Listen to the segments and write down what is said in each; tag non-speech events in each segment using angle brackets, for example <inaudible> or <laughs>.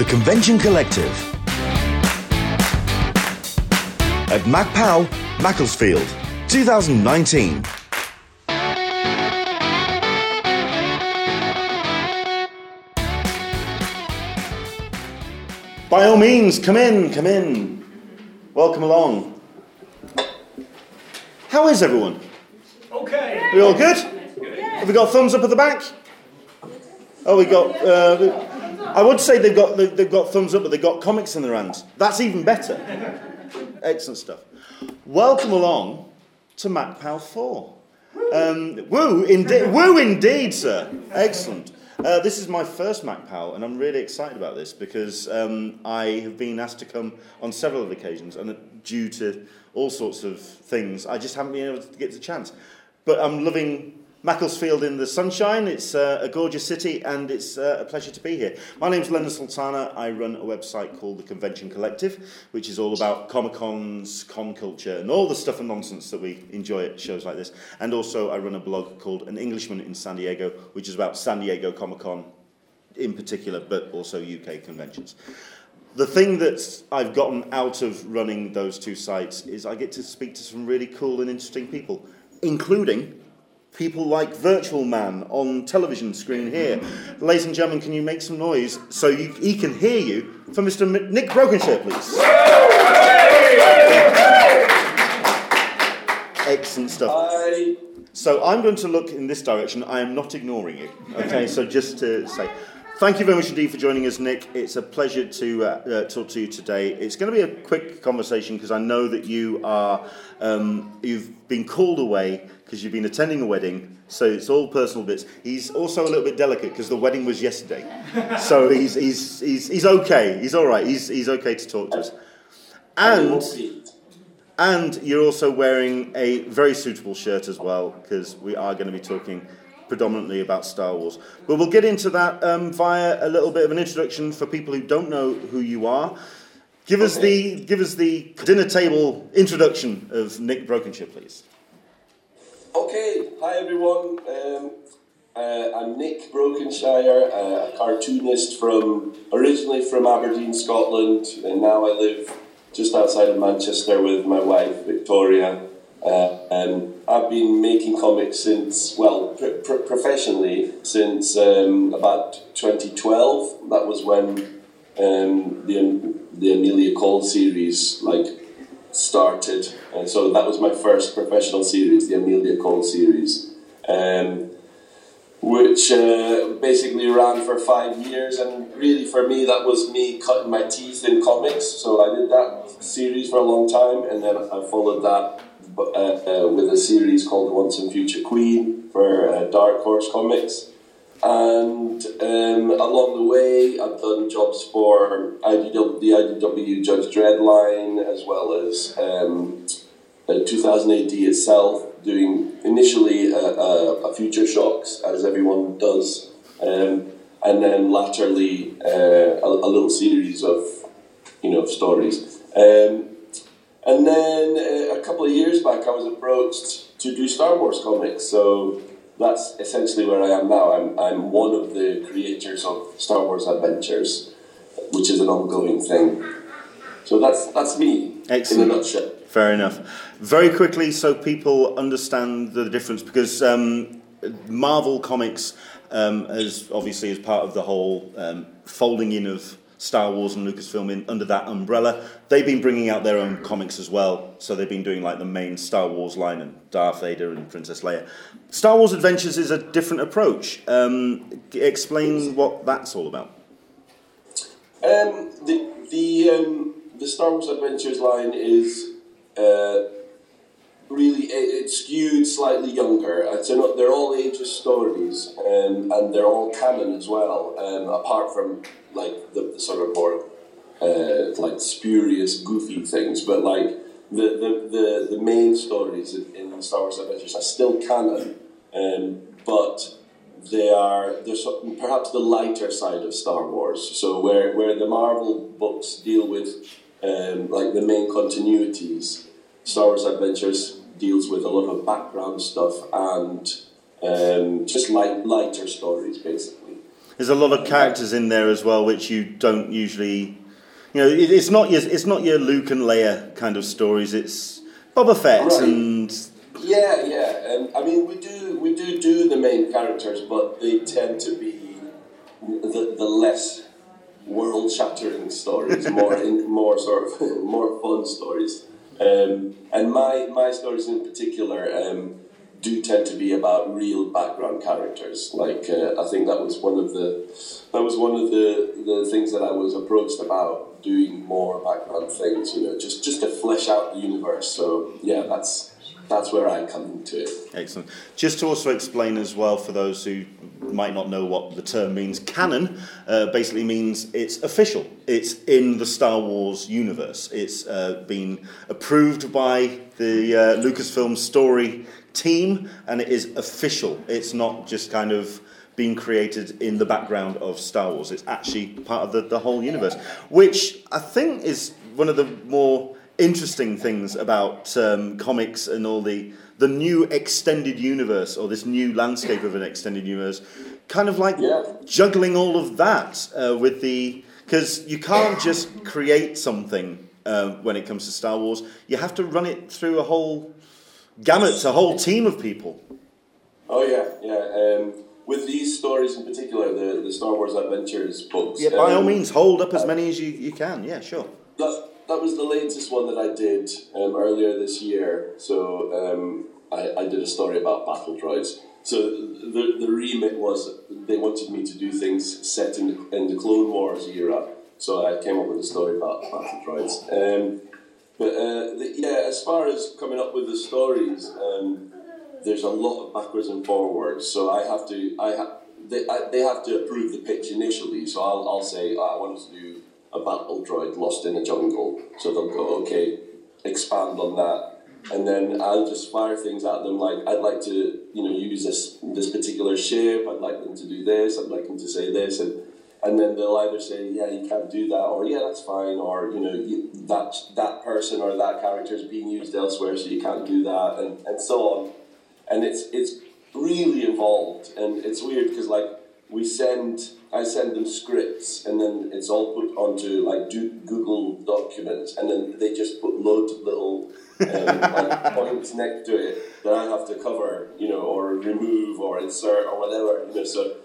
The Convention Collective. At MacPow, Macclesfield, 2019. By all means, come in, come in. Welcome along. How is everyone? Okay. Are We all good? Have we got thumbs up at the back? Oh, we got. Uh, I would say they've got they've got thumbs up, but they've got comics in their hands. That's even better. Excellent stuff. Welcome along to MacPow Four. Um, woo, indeed, woo, indeed, sir. Excellent. Uh, this is my first MacPow, and I'm really excited about this because um, I have been asked to come on several occasions, and due to all sorts of things, I just haven't been able to get the chance. But I'm loving Macclesfield in the sunshine. It's uh, a gorgeous city, and it's uh, a pleasure to be here. My name's Leonard Sultana. I run a website called the Convention Collective, which is all about Comic Cons, con culture, and all the stuff and nonsense that we enjoy at shows like this. And also, I run a blog called An Englishman in San Diego, which is about San Diego Comic Con in particular, but also UK conventions. The thing that I've gotten out of running those two sites is I get to speak to some really cool and interesting people, including people like Virtual Man on television screen here. Ladies and gentlemen, can you make some noise so you, he can hear you for Mr. M- Nick Brokenshire, please? Excellent stuff. Hi. So I'm going to look in this direction. I am not ignoring you. Okay, so just to say. Thank you very much indeed for joining us, Nick. It's a pleasure to uh, uh, talk to you today. It's going to be a quick conversation because I know that you are um, you've been called away because you've been attending a wedding, so it's all personal bits. He's also a little bit delicate because the wedding was yesterday, <laughs> so he's, he's, he's, he's okay. He's all right. He's, he's okay to talk to us. And and you're also wearing a very suitable shirt as well because we are going to be talking predominantly about Star Wars. But we'll get into that um, via a little bit of an introduction for people who don't know who you are. Give us Okay. the give us the dinner table introduction of Nick Brokenshire, please. Okay, hi everyone. Um, uh, I'm Nick Brokenshire, a cartoonist from originally from Aberdeen, Scotland, and now I live just outside of Manchester with my wife Victoria. Uh, and I've been making comics since, well, pr- pr- professionally since um, about 2012. That was when um, the the Amelia Cole series like started, and so that was my first professional series, the Amelia Cole series, um, which uh, basically ran for five years. And really, for me, that was me cutting my teeth in comics. So I did that series for a long time, and then I followed that uh, uh, with a series called Once and Future Queen for uh, Dark Horse Comics. And um, along the way, I've done jobs for IDW, the IDW Judge Dredd line, as well as um, uh, 2000 itself, doing initially uh, a Future Shocks, as everyone does, um, and then latterly uh, a, a little series of you know stories. Um, and then uh, a couple of years back, I was approached to do Star Wars comics. So that's essentially where I am now. I'm, I'm one of the creators of Star Wars Adventures, which is an ongoing thing. So that's that's me Excellent. in a nutshell. Fair enough. Very quickly, so people understand the difference, because um, Marvel Comics, um, as obviously as part of the whole um, folding in of Star Wars and Lucasfilm in, under that umbrella, they've been bringing out their own comics as well. So they've been doing like the main Star Wars line and Darth Vader and Princess Leia. Star Wars Adventures is a different approach. Um, explain what that's all about. Um, the the um, the Star Wars Adventures line is uh, really it, it's skewed slightly younger. Uh, so not, they're all ages stories, um, and they're all canon as well. Um, apart from like the, the sort of more uh, like spurious, goofy things, but like the the, the, the main stories in, in Star Wars Adventures are still canon, um, but they are they're so, perhaps the lighter side of Star Wars. So where where the Marvel books deal with um, like the main continuities, Star Wars Adventures deals with a lot of background stuff and um, just light lighter stories basically. There's a lot of characters in there as well, which you don't usually. You know, it, it's not your it's not your Luke and Leia kind of stories. It's Boba Fett Right. and Yeah, yeah. Um, I mean, we do we do do the main characters, but they tend to be the, the less world shattering stories, <laughs> more in, more sort of <laughs> more fun stories. Um, and my my stories in particular um, do tend to be about real background characters. Like uh, I think that was one of the that was one of the the things that I was approached about doing more background things. You know, just just to flesh out the universe. So yeah, that's that's where I come into it. Excellent. Just to also explain as well for those who might not know what the term means, canon uh, basically means it's official. It's in the Star Wars universe. It's uh, been approved by the uh, Lucasfilm story team, and it is official. It's not just kind of being created in the background of Star Wars. It's actually part of the, the whole universe, which I think is one of the more interesting things about um, comics and all the the new extended universe or this new landscape of an extended universe, kind of like Yeah. juggling all of that uh, with the because you can't just create something uh, when it comes to Star Wars. You have to run it through a whole gamut, a whole team of people. Oh yeah, yeah. Um, with these stories in particular, the, the Star Wars Adventures books. Yeah, by all um, means, hold up as many as you, you can. Yeah, sure. That, that was the latest one that I did um, earlier this year. So um, I, I did a story about battle droids. So the, the remit was they wanted me to do things set in the, in the Clone Wars era. So I came up with a story about battle droids. Um, but uh, the, yeah, as far as coming up with the stories, um, there's a lot of backwards and forwards. So I have to, I ha- they, I, they have to approve the pitch initially. So I'll, I'll say I wanted to do a battle droid lost in a jungle. So they'll go, okay, expand on that. And then I'll just fire things at them like I'd like to, you know, use this this particular ship. I'd like them to do this. I'd like them to say this, and and then they'll either say, yeah, you can't do that, or yeah, that's fine, or you know, you, that that person or that character is being used elsewhere, so you can't do that, and, and so on. And it's it's really involved, and it's weird because like we send, I send them scripts, and then it's all put onto like do, Google documents, and then they just put loads of little um, like <laughs> points next to it that I have to cover, you know, or remove or insert or whatever, you know. So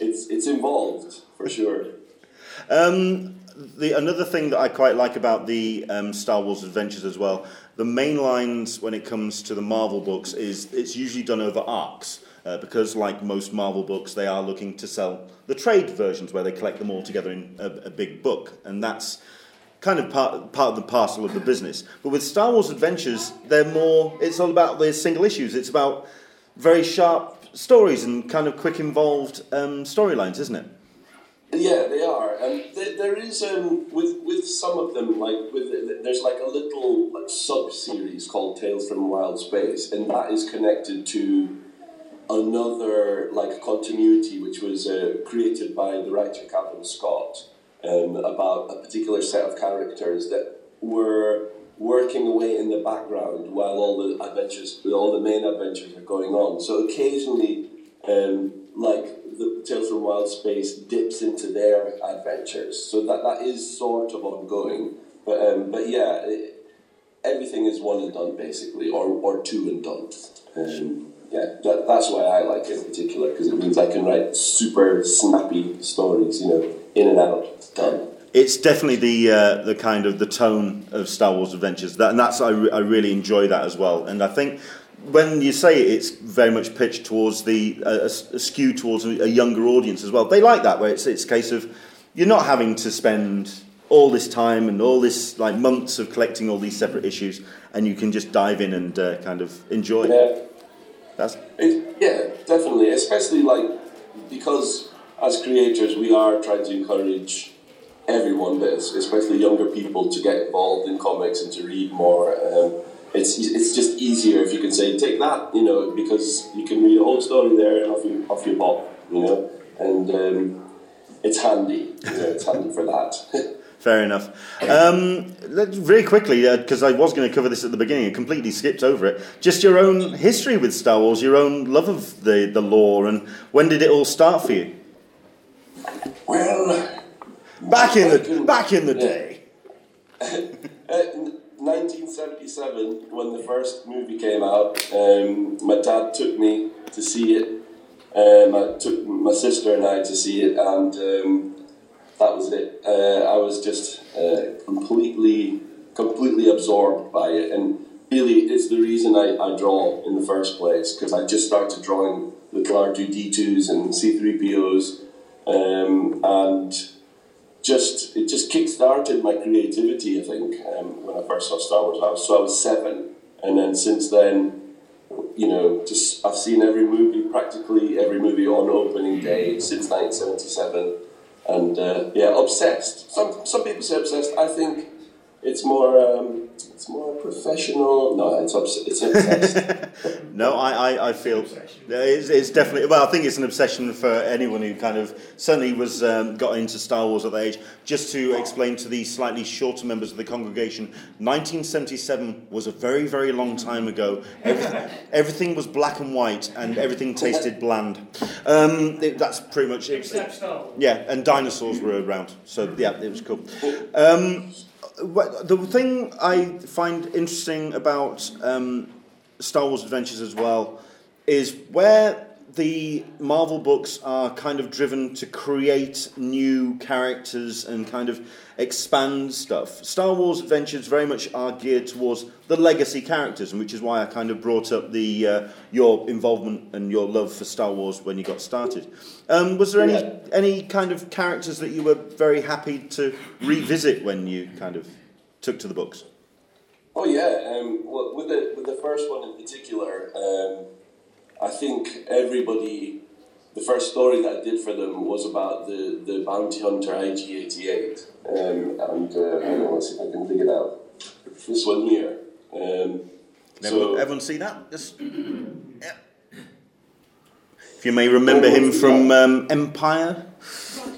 it's it's involved for sure. Um, the another thing that I quite like about the um, Star Wars adventures as well, the main lines when it comes to the Marvel books is it's usually done over arcs. Uh, because, like most Marvel books, they are looking to sell the trade versions where they collect them all together in a, a big book, and that's kind of part, part of the parcel of the business. But with Star Wars Adventures, they're more. It's all about the single issues. It's about very sharp stories and kind of quick, involved um, storylines, isn't it? Yeah, they are, and there, there is um, with with some of them like with there's like a little like, sub series called Tales from Wild Space, and that is connected to another like continuity which was uh, created by the writer Cavan Scott um, about a particular set of characters that were working away in the background while all the adventures, all the main adventures are going on. So occasionally, um, like the Tales from Wild Space dips into their adventures. So that that is sort of ongoing. But um, but yeah, it, everything is one and done basically, or or two and done. Um, yeah, that, that's why I like it in particular because it means I can write super snappy stories. You know, in and out, done. It's definitely the uh, the kind of the tone of Star Wars Adventures, that, and that's I, re- I really enjoy that as well. And I think when you say it's very much pitched towards the uh, a, a skew towards a, a younger audience as well, they like that where it's it's a case of you're not having to spend all this time and all this like months of collecting all these separate issues, and you can just dive in and uh, kind of enjoy. Yeah. That's It, yeah, definitely. Especially like because as creators we are trying to encourage everyone, but especially younger people, to get involved in comics and to read more. Um, it's it's just easier if you can say take that, you know, because you can read a whole story there off you off your pop, you know, and um, it's handy. You know, it's handy for that. <laughs> Fair enough. Um, very quickly, because I was going to cover this at the beginning, I completely skipped over it. Just your own history with Star Wars, your own love of the, the lore, and when did it all start for you? Well, back in the back in the day. <laughs> Uh, 1977, when the first movie came out, um, my dad took me to see it. Um, I took my sister and I to see it, and um, that was it. Uh, I was just uh, completely, completely absorbed by it, and really, it's the reason I, I draw in the first place because I just started drawing little R2D2s and C3POs, um, and just it just kick-started my creativity. I think um, when I first saw Star Wars, I was, so I was seven, and then since then, you know, just I've seen every movie, practically every movie on opening day since 1977, and uh, yeah, obsessed. Some some people say obsessed. I think it's more um, it's more professional. No, it's obs- it's obsessed. <laughs> no, I, I, I feel it's, it's definitely well. I think it's an obsession for anyone who kind of certainly was um, got into Star Wars at that age. Just to explain to the slightly shorter members of the congregation, 1977 was a very very long time ago. Everything, everything was black and white, and everything tasted bland. Um, it, that's pretty much it. Except Star Wars. Yeah, and dinosaurs were around, so yeah, it was cool. Um, what- the thing I find interesting about um, Star Wars Adventures as well is where the Marvel books are kind of driven to create new characters and kind of expand stuff. Star Wars Adventures very much are geared towards the legacy characters, and which is why I kind of brought up the uh, your involvement and your love for Star Wars when you got started. Um, was there any any kind of characters that you were very happy to revisit when you kind of took to the books? Oh yeah, um, well, with the with the first one in particular, um, I think everybody, the first story that I did for them was about the, the bounty hunter IG88, um, and uh, hang on, let's see if I can dig it out. This one here. Um, Can everyone, everyone see that? Just, <coughs> yeah. If you may remember him from um, Empire.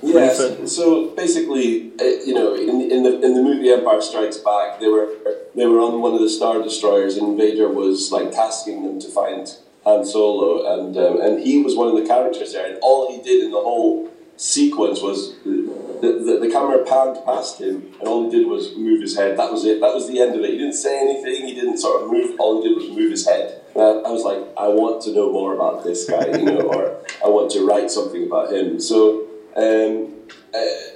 Yes. So basically, uh, you know, in, in the in the movie Empire Strikes Back, they were they were on one of the star destroyers, and Vader was like tasking them to find Han Solo, and um, and he was one of the characters there, and all he did in the whole sequence was the, the, the camera panned past him, and all he did was move his head. That was it. That was the end of it. He didn't say anything. He didn't sort of move. All he did was move his head. And I, I was like, I want to know more about this guy, you know, or I want to write something about him. So. Um, uh,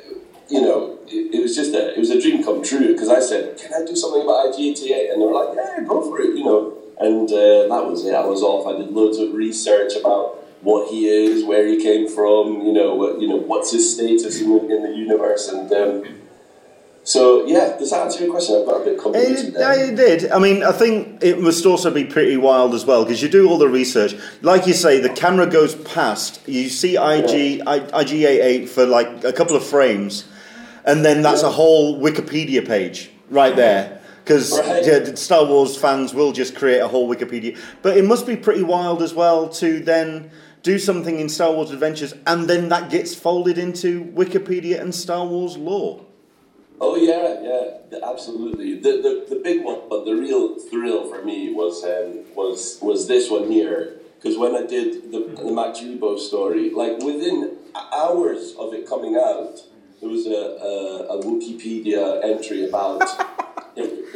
you know, it, was just a it was a dream come true because I said, "Can I do something about IG88?" And they were like, "Yeah, go for it," you know. And uh, that was it. I was off. I did loads of research about what he is, where he came from, you know, what you know, what's his status in the, in the universe, and um, so yeah. Does that answer your question? I've got a bit convoluted It, there. it did. I mean, I think it must also be pretty wild as well because you do all the research. Like you say, the camera goes past. You see IG I, IG88 for like a couple of frames, and then that's a whole Wikipedia page right there. Because Right. yeah, Star Wars fans will just create a whole Wikipedia. But it must be pretty wild as well to then do something in Star Wars Adventures, and then that gets folded into Wikipedia and Star Wars lore. Oh yeah, yeah, absolutely. The, the the big one, but the real thrill for me was um, was was this one here. Because when I did the the Mac Jubo story, like within hours of it coming out, there was a a, a Wikipedia entry about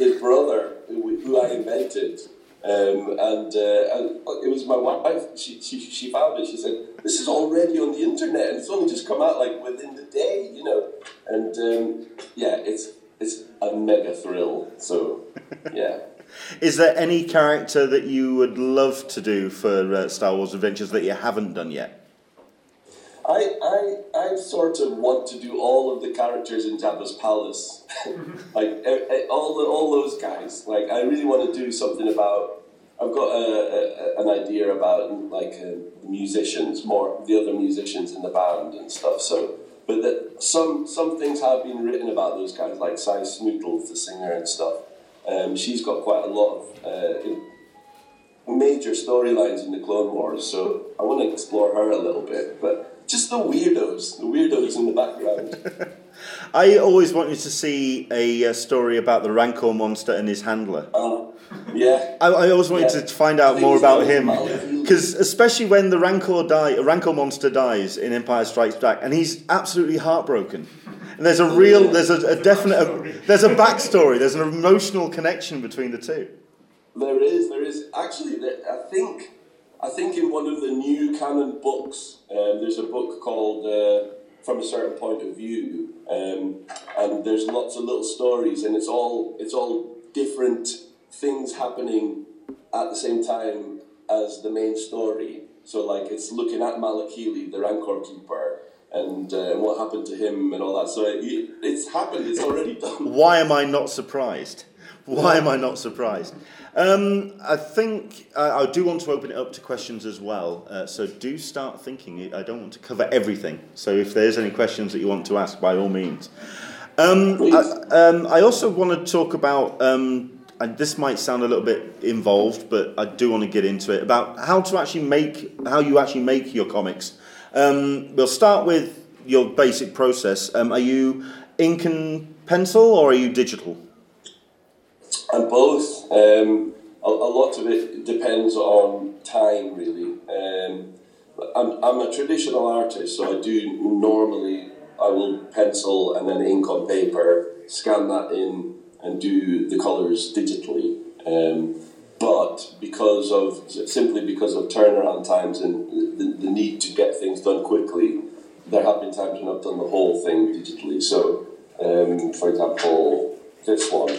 his brother, who, who I invented. Um, and, uh, and it was my wife. She, she, she found it. She said, "This is already on the internet, and it's only just come out like within the day, you know." And um, yeah, it's it's a mega thrill. So yeah. <laughs> Is there any character that you would love to do for uh, Star Wars Adventures that you haven't done yet? I, I, I sort of want to do all of the characters in Jabba's palace, <laughs> like eh, eh, all the, all those guys. Like I really want to do something about. I've got a, a, an idea about like uh, musicians, more the other musicians in the band and stuff. So, but that some some things have been written about those guys, like Sy Snootles, the singer and stuff. Um, she's got quite a lot of. Uh, major storylines in the Clone Wars, so I want to explore her a little bit. But just the weirdos, the weirdos in the background. <laughs> I always wanted to see a uh, story about the Rancor monster and his handler. Uh, Yeah. I, I always wanted Yeah. to find out more about him because especially when the Rancor die, a Rancor monster dies in Empire Strikes Back, and he's absolutely heartbroken. And there's a real, there's a, a definite, a, there's a backstory. There's an emotional connection between the two. There is, there is. Actually, I think, I think in one of the new canon books, um, there's a book called uh, "From a Certain Point of View," um, and there's lots of little stories, and it's all, it's all different things happening at the same time as the main story. So, like, it's looking at Malakili, the Rancor keeper, and uh, what happened to him, and all that. So it, it's happened. It's already <laughs> done. Why am I not surprised? Why am I not surprised? Um, I think I, I do want to open it up to questions as well. Uh, so do start thinking. I don't want to cover everything. So if there's any questions that you want to ask, by all means. Um. I, um, I also want to talk about. Um, and this might sound a little bit involved, but I do want to get into it about how to actually make how you actually make your comics. Um, we'll start with your basic process. Um, are you ink and pencil, or are you digital? And both. Um, a, a lot of it depends on time, really. Um, I'm, I'm a traditional artist, so I do normally, I will pencil and then ink on paper, scan that in, and do the colours digitally. Um, but because of, simply because of turnaround times and the, the need to get things done quickly, there have been times when I've done the whole thing digitally. So, um, for example, this one,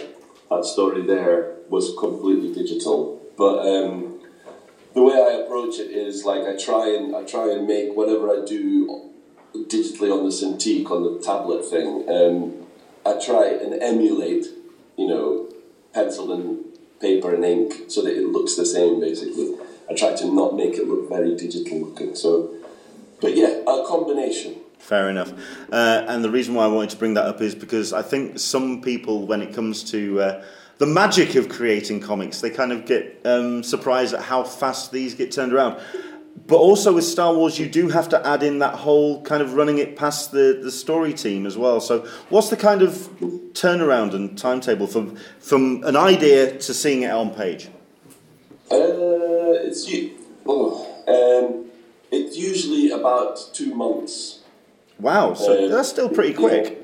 that story there was completely digital. But um, the way I approach it is like I try and I try and make whatever I do digitally on the Cintiq on the tablet thing. Um, I try and emulate, you know, pencil and paper and ink so that it looks the same. Basically, I try to not make it look very digital looking. So, but yeah, a combination. Fair enough. Uh, and the reason why I wanted to bring that up is because I think some people, when it comes to uh, the magic of creating comics, they kind of get um, surprised at how fast these get turned around. But also with Star Wars, you do have to add in that whole kind of running it past the, the story team as well. So, what's the kind of turnaround and timetable from from an idea to seeing it on page? Uh, it's oh, um, it's usually about two months. Wow, so Uh, that's still pretty quick.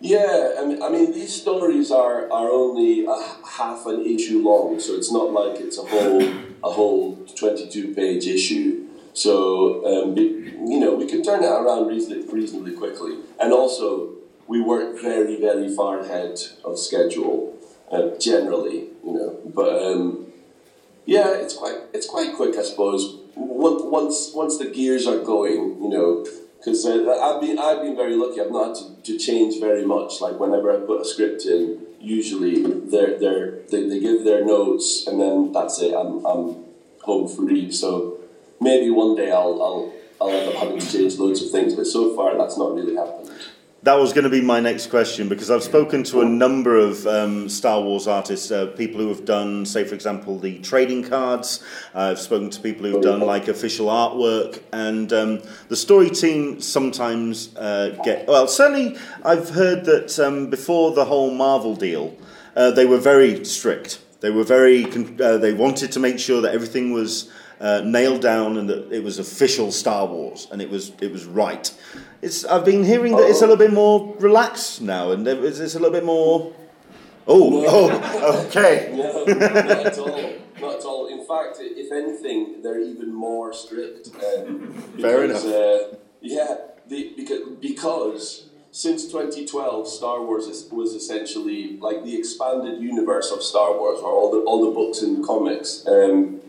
Yeah, I mean, I mean, these stories are, are only a half an issue long, so it's not like it's a whole a whole twenty two page issue. So um, you know, we can turn it around reasonably, reasonably quickly, and also we work very very far ahead of schedule uh, generally, you know. But um, yeah, it's quite it's quite quick, I suppose. Once once the gears are going, you know, because uh, I've been I've been very lucky. I've not had to, to change very much. Like whenever I put a script in, usually they're, they're, they they give their notes, and then that's it. I'm I'm home free. So maybe one day I'll I'll I'll end up having to change loads of things, but so far that's not really happened. That was going to be my next question because I've spoken to a number of um, Star Wars artists, uh, people who have done, say, for example, the trading cards. Uh, I've spoken to people who've done like official artwork, and um, the story team sometimes uh, get. Well, certainly, I've heard that um, before the whole Marvel deal, uh, they were very strict. They were very. Uh, they wanted to make sure that everything was. Uh, nailed down and that it was official Star Wars and it was it was right. It's I've been hearing that it's a little bit more relaxed now and it's, it's a little bit more. Oh, oh, okay. <laughs> No, not at all. Not at all. In fact, if anything, they're even more strict. Um, Fair enough. Uh, yeah, the, because, because since 2012, Star Wars is, was essentially like the expanded universe of Star Wars, where all the all the books and comics um,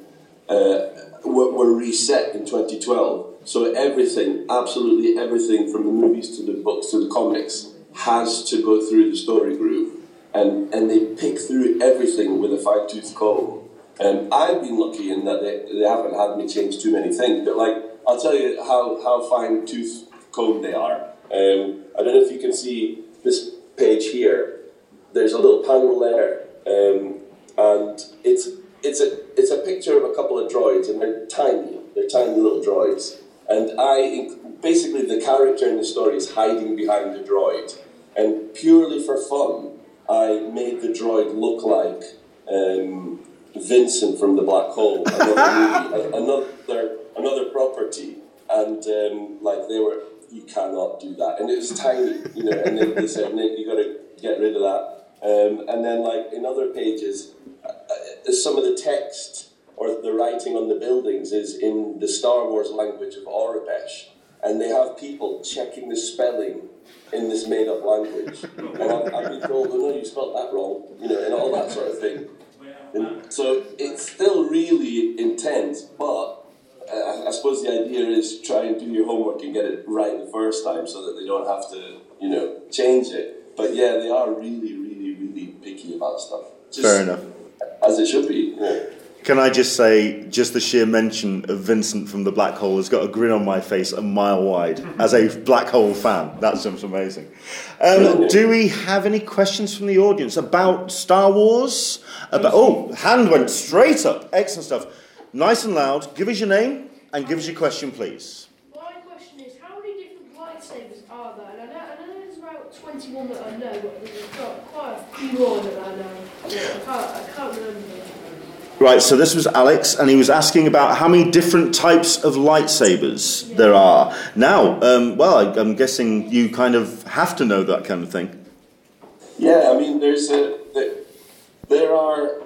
uh, were, were reset in 2012. So everything, absolutely everything, from the movies to the books to the comics, has to go through the story group and and they pick through everything with a fine tooth comb. And I've been lucky in that they, they haven't had me change too many things. But like I'll tell you how how fine tooth comb they are. Um, I don't know if you can see this page here. There's a little panel there, um, and it's it's a it's a picture of a couple of droids, and they're tiny. They're tiny little droids. And I basically the character in the story is hiding behind the droid, and purely for fun, I made the droid look like um, Vincent from the Black Hole, another, <laughs> movie, another another property, and um, like they were, you cannot do that, and it was tiny, you know, and they, they said, Nick, you got to get rid of that. Um, and then, like in other pages, uh, uh, some of the text or the writing on the buildings is in the Star Wars language of Aurebesh, and they have people checking the spelling in this made-up language, and I've, I've been told, "Oh no, you spelled that wrong," you know, and all that sort of thing. And so it's still really intense, but uh, I suppose the idea is try and do your homework and get it right the first time, so that they don't have to, you know, change it. But yeah, they are really, really, really picky about stuff. Just Fair enough. As it should be. Yeah. Can I just say, just the sheer mention of Vincent from the Black Hole has got a grin on my face a mile wide <laughs> as a Black Hole fan. That's just amazing. Um, do we have any questions from the audience about Star Wars? About oh, hand went straight up. Excellent stuff. Nice and loud. Give us your name and give us your question, please. My question is, how many different lightsabers are there? And I know, I know there's about 21 that I know, but there's got quite a few more that I know. Yeah, I, can't, I can't remember. Right, so this was Alex, and he was asking about how many different types of lightsabers there are. Now, um, well, I, I'm guessing you kind of have to know that kind of thing. Yeah, I mean, there's a there, there are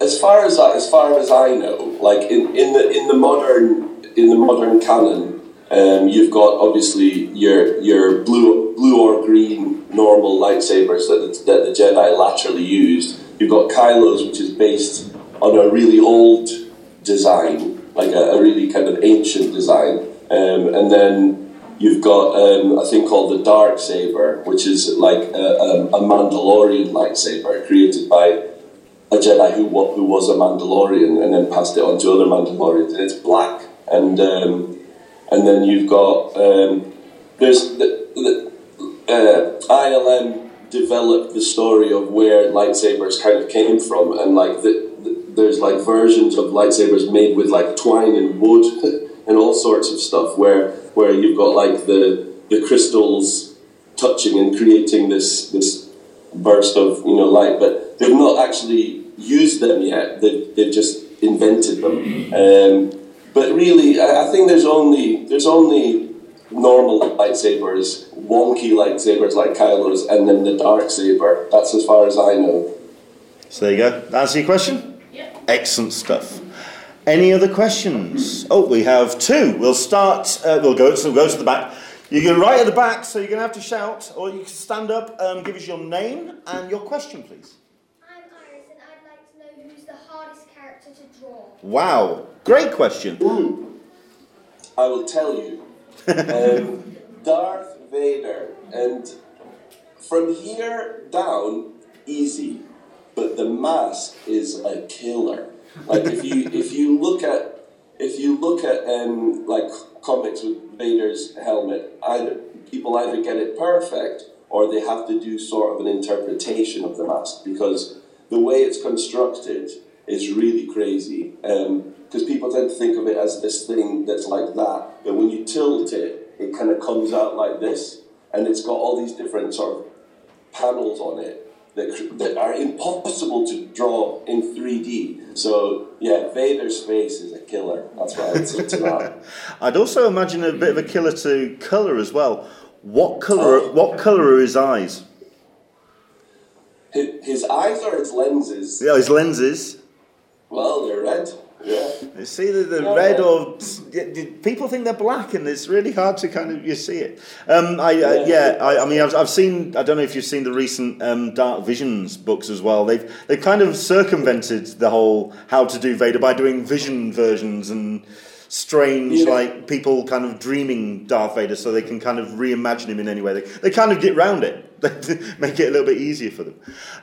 as far as I, as far as I know, like in, in the in the modern in the modern canon, um, you've got obviously your your blue blue or green normal lightsabers that the, that the Jedi laterally used. You've got Kylo's, which is based on a really old design, like a, a really kind of ancient design, um, and then you've got um, a thing called the dark saber, which is like a, a, Mandalorian lightsaber created by a Jedi who who was a Mandalorian and then passed it on to other Mandalorians, and it's black. And um, and then you've got um, there's the, the uh, ILM developed the story of where lightsabers kind of came from, and like the, the, there's like versions of lightsabers made with like twine and wood <laughs> and all sorts of stuff, where where you've got like the the crystals touching and creating this this burst of you know light, but they've not actually used them yet. They've, they've just invented them. Um, but really, I, I think there's only there's only normal lightsabers, wonky lightsabers like Kylo's, and then the dark saber. That's as far as I know. So there you go. Answer your question? Yep. Excellent stuff. Any other questions? Oh, we have two. We'll start, uh, we'll go, so we'll go to the back. You can right at the back, so you're going to have to shout, or you can stand up, um, give us your name and your question, please. I'm Iris and I'd like to know who's the hardest character to draw. Wow, great question. I will tell you. <laughs> Um, Darth Vader, and from here down, easy, but the mask is a killer. Like if you <laughs> if you look at if you look at um, like comics with Vader's helmet, either people either get it perfect or they have to do sort of an interpretation of the mask because the way it's constructed is really crazy. Because people tend to think of it as this thing that's like that, but when you tilt it, it kind of comes out like this, and it's got all these different sort of panels on it that, that are impossible to draw in 3D. So, yeah, Vader's face is a killer. That's what I would say to that. <laughs> I'd also imagine a bit of a killer to colour as well. What colour? Oh. What colour are his eyes? His, his eyes or his lenses? Yeah, his lenses. Well, they're red. Yeah. It's either the Yeah. red or people think they're black, and it's really hard to kind of you see it. Um, I, uh, yeah, I, I mean, I've, I've seen. I don't know if you've seen the recent um, Dark Visions books as well. They've they kind of circumvented the whole how to do Vader by doing vision versions and strange Yeah. like people kind of dreaming Darth Vader, so they can kind of reimagine him in any way. They, they kind of get round it, <laughs> They make it a little bit easier for them.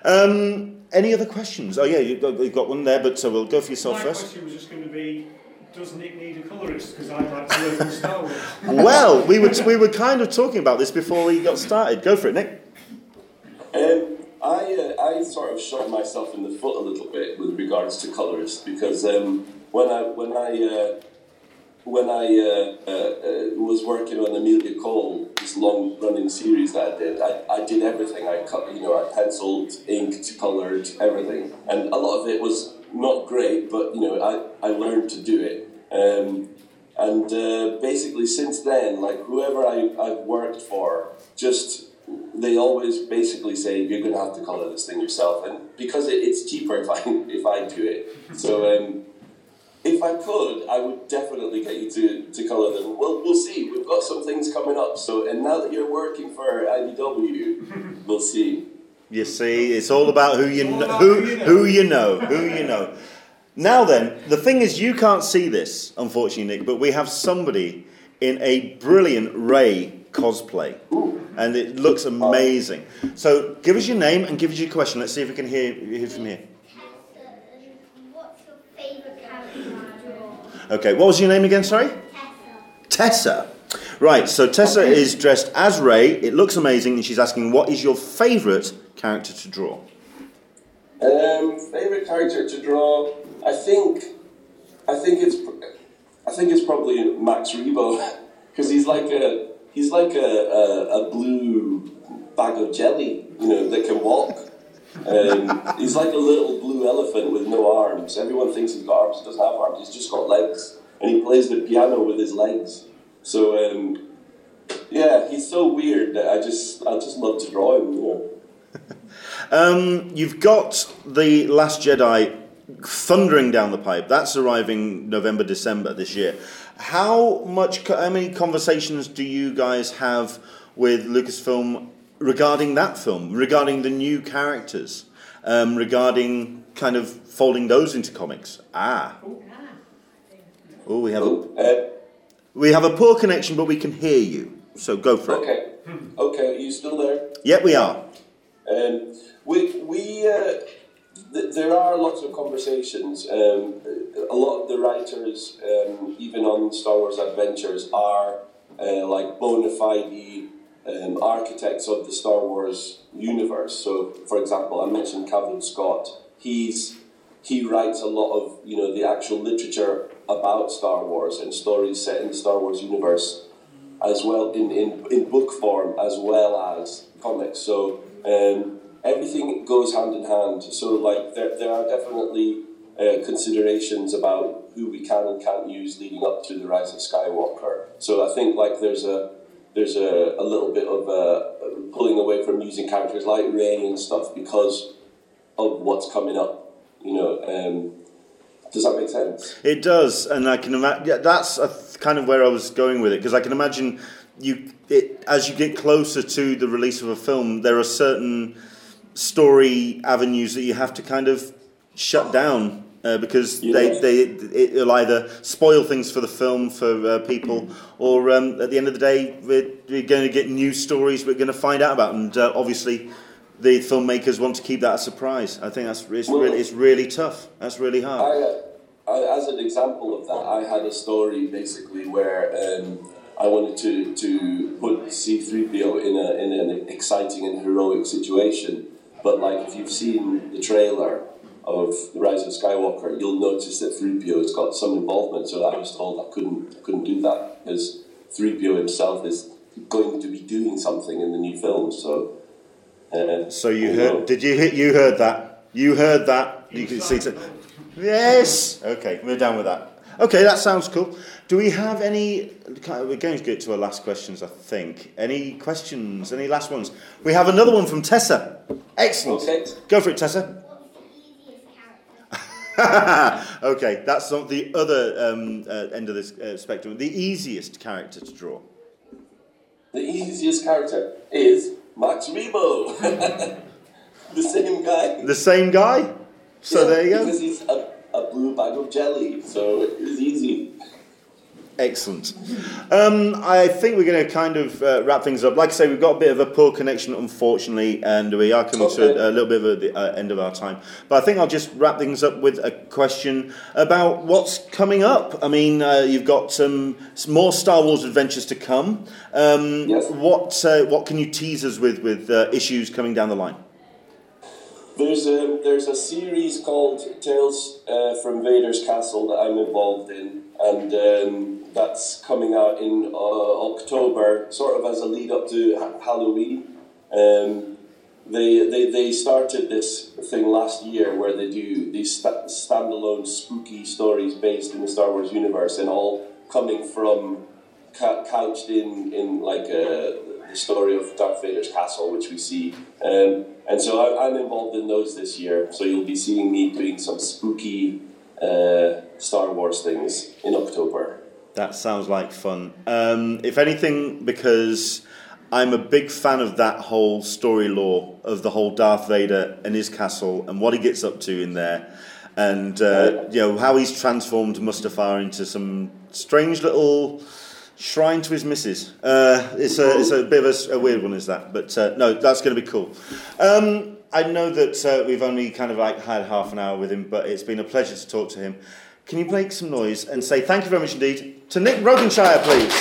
Um, any other questions? Oh yeah, you've got, you've got one there, but so we'll go for yourself My first. question was just going to be, does Nick need a colourist? Because I'd like to learn from Star Wars. <laughs> Well, we were, we were kind of talking about this before we got started. Go for it, Nick. Um, I, uh, I sort of shot myself in the foot a little bit with regards to colourists because um, when I when I uh, when I uh, uh, uh, was working on Amelia Cole, the long running series that I did, I, I did everything. I cut, you know, I penciled, inked, coloured, everything, and a lot of it was not great, but you know, I, I learned to do it. Um, and uh, basically, since then, like whoever I, I've worked for, just they always basically say you're going to have to colour this thing yourself, and because it, it's cheaper if I <laughs> if I do it. So um, if I could, I would definitely get you to, to colour them. Well, we'll see. We've got some things coming up. So, and now that you're working for IDW, <laughs> we'll see. You see, it's all about who you know, who, who you know, who you know. Now then, the thing is, you can't see this, unfortunately, Nick, but we have somebody in a brilliant Rey cosplay, and it looks amazing. So, give us your name and give us your question. Let's see if we can hear, hear from here. What's your favourite character? Okay, what was your name again? Sorry. Tessa. Tessa. Right, so Tessa is dressed as Rey. It looks amazing, and she's asking, "What is your favourite character to draw?" Um, favorite character to draw? I think, I think it's, I think it's probably Max Rebo, <laughs> because he's like a, he's like a, a, a blue bag of jelly, you know, that can walk. Um, he's like a little blue elephant with no arms. Everyone thinks he's got arms. He doesn't have arms. He's just got legs, and he plays the piano with his legs. So um, yeah, he's so weird that I just, I just love to draw him. You <laughs> know. Um, you've got the Last Jedi thundering down the pipe. That's arriving November, December this year. How much? How many conversations do you guys have with Lucasfilm regarding that film, regarding the new characters, um, regarding kind of folding those into comics? Ah. Oh, we have a, Uh, we have a poor connection, but we can hear you. So go for it. okay, okay. Are you still there? Yep, we are. Um, we we uh, th- there are lots of conversations. Um, a lot of the writers, um, even on Star Wars Adventures, are uh, like bona fide um, architects of the Star Wars universe. So, for example, I mentioned Cavan Scott. He's he writes a lot of you know the actual literature about Star Wars and stories set in the Star Wars universe as well in, in, in book form as well as comics. So um, everything goes hand in hand. So like there, there are definitely uh, considerations about who we can and can't use leading up to the rise of Skywalker. So I think like there's a there's a, a little bit of uh, pulling away from using characters like Rey and stuff because of what's coming up. You know, um, does that make sense? It does, and I can imagine. Yeah, that's a th- kind of where I was going with it because I can imagine you. It, as you get closer to the release of a film, there are certain story avenues that you have to kind of shut down uh, because they, they it'll either spoil things for the film for uh, people, or um, at the end of the day, we're, we're going to get new stories we're going to find out about, and uh, obviously. The filmmakers want to keep that a surprise. I think that's it's Well- really it's really tough. That's really hard. I, uh, I, as an example of that, I had a story basically where um, I wanted to, to put C3PO in, a, in an exciting and heroic situation. But like if you've seen the trailer of The Rise of Skywalker, you'll notice that 3PO has got some involvement. So I was told I couldn't, I couldn't do that because 3PO himself is going to be doing something in the new film. So. Uh, So you you heard? know. Did you you heard that? You heard that? You can see. It. Yes. Okay, we're done with that. Okay, that sounds cool. Do we have any? We're going to get to our last questions, I think. Any questions? Any last ones? We have another one from Tessa. Excellent. Okay. Go for it, Tessa. What's the easiest <laughs> character? okay, that's not the other um, uh, end of this uh, spectrum. The easiest character to draw. The easiest character is Max Rebo. <laughs> the same guy. The same guy. So Yeah, there you go. Because he's a, a blue bag of jelly, so it's easy. Excellent. Um, I think we're going to kind of uh, wrap things up. Like I say, we've got a bit of a poor connection, unfortunately, and we are coming Okay. to a, a little bit of the uh, end of our time. But I think I'll just wrap things up with a question about what's coming up. I mean, uh, you've got some, some more Star Wars adventures to come. Um, Yes. What uh, what can you tease us with with uh, issues coming down the line? There's a there's a series called Tales uh, from Vader's Castle that I'm involved in, and um, that's coming out in uh, October, sort of as a lead up to ha- Halloween. Um, they, they they started this thing last year where they do these sta- standalone spooky stories based in the Star Wars universe, and all coming from ca- couched in in like a the story of Darth Vader's castle, which we see. Um, and so I, I'm involved in those this year. So you'll be seeing me doing some spooky uh, Star Wars things in October. That sounds like fun. Um, if anything, because I'm a big fan of that whole story lore of the whole Darth Vader and his castle and what he gets up to in there, and uh, you know how he's transformed Mustafar into some strange little shrine to his missus. Uh, it's a it's a bit of a weird one, is that? But uh, no, that's going to be cool. Um, I know that uh, we've only kind of like had half an hour with him, but it's been a pleasure to talk to him. Can you make some noise and say thank you very much indeed to Nick Brokenshire, please?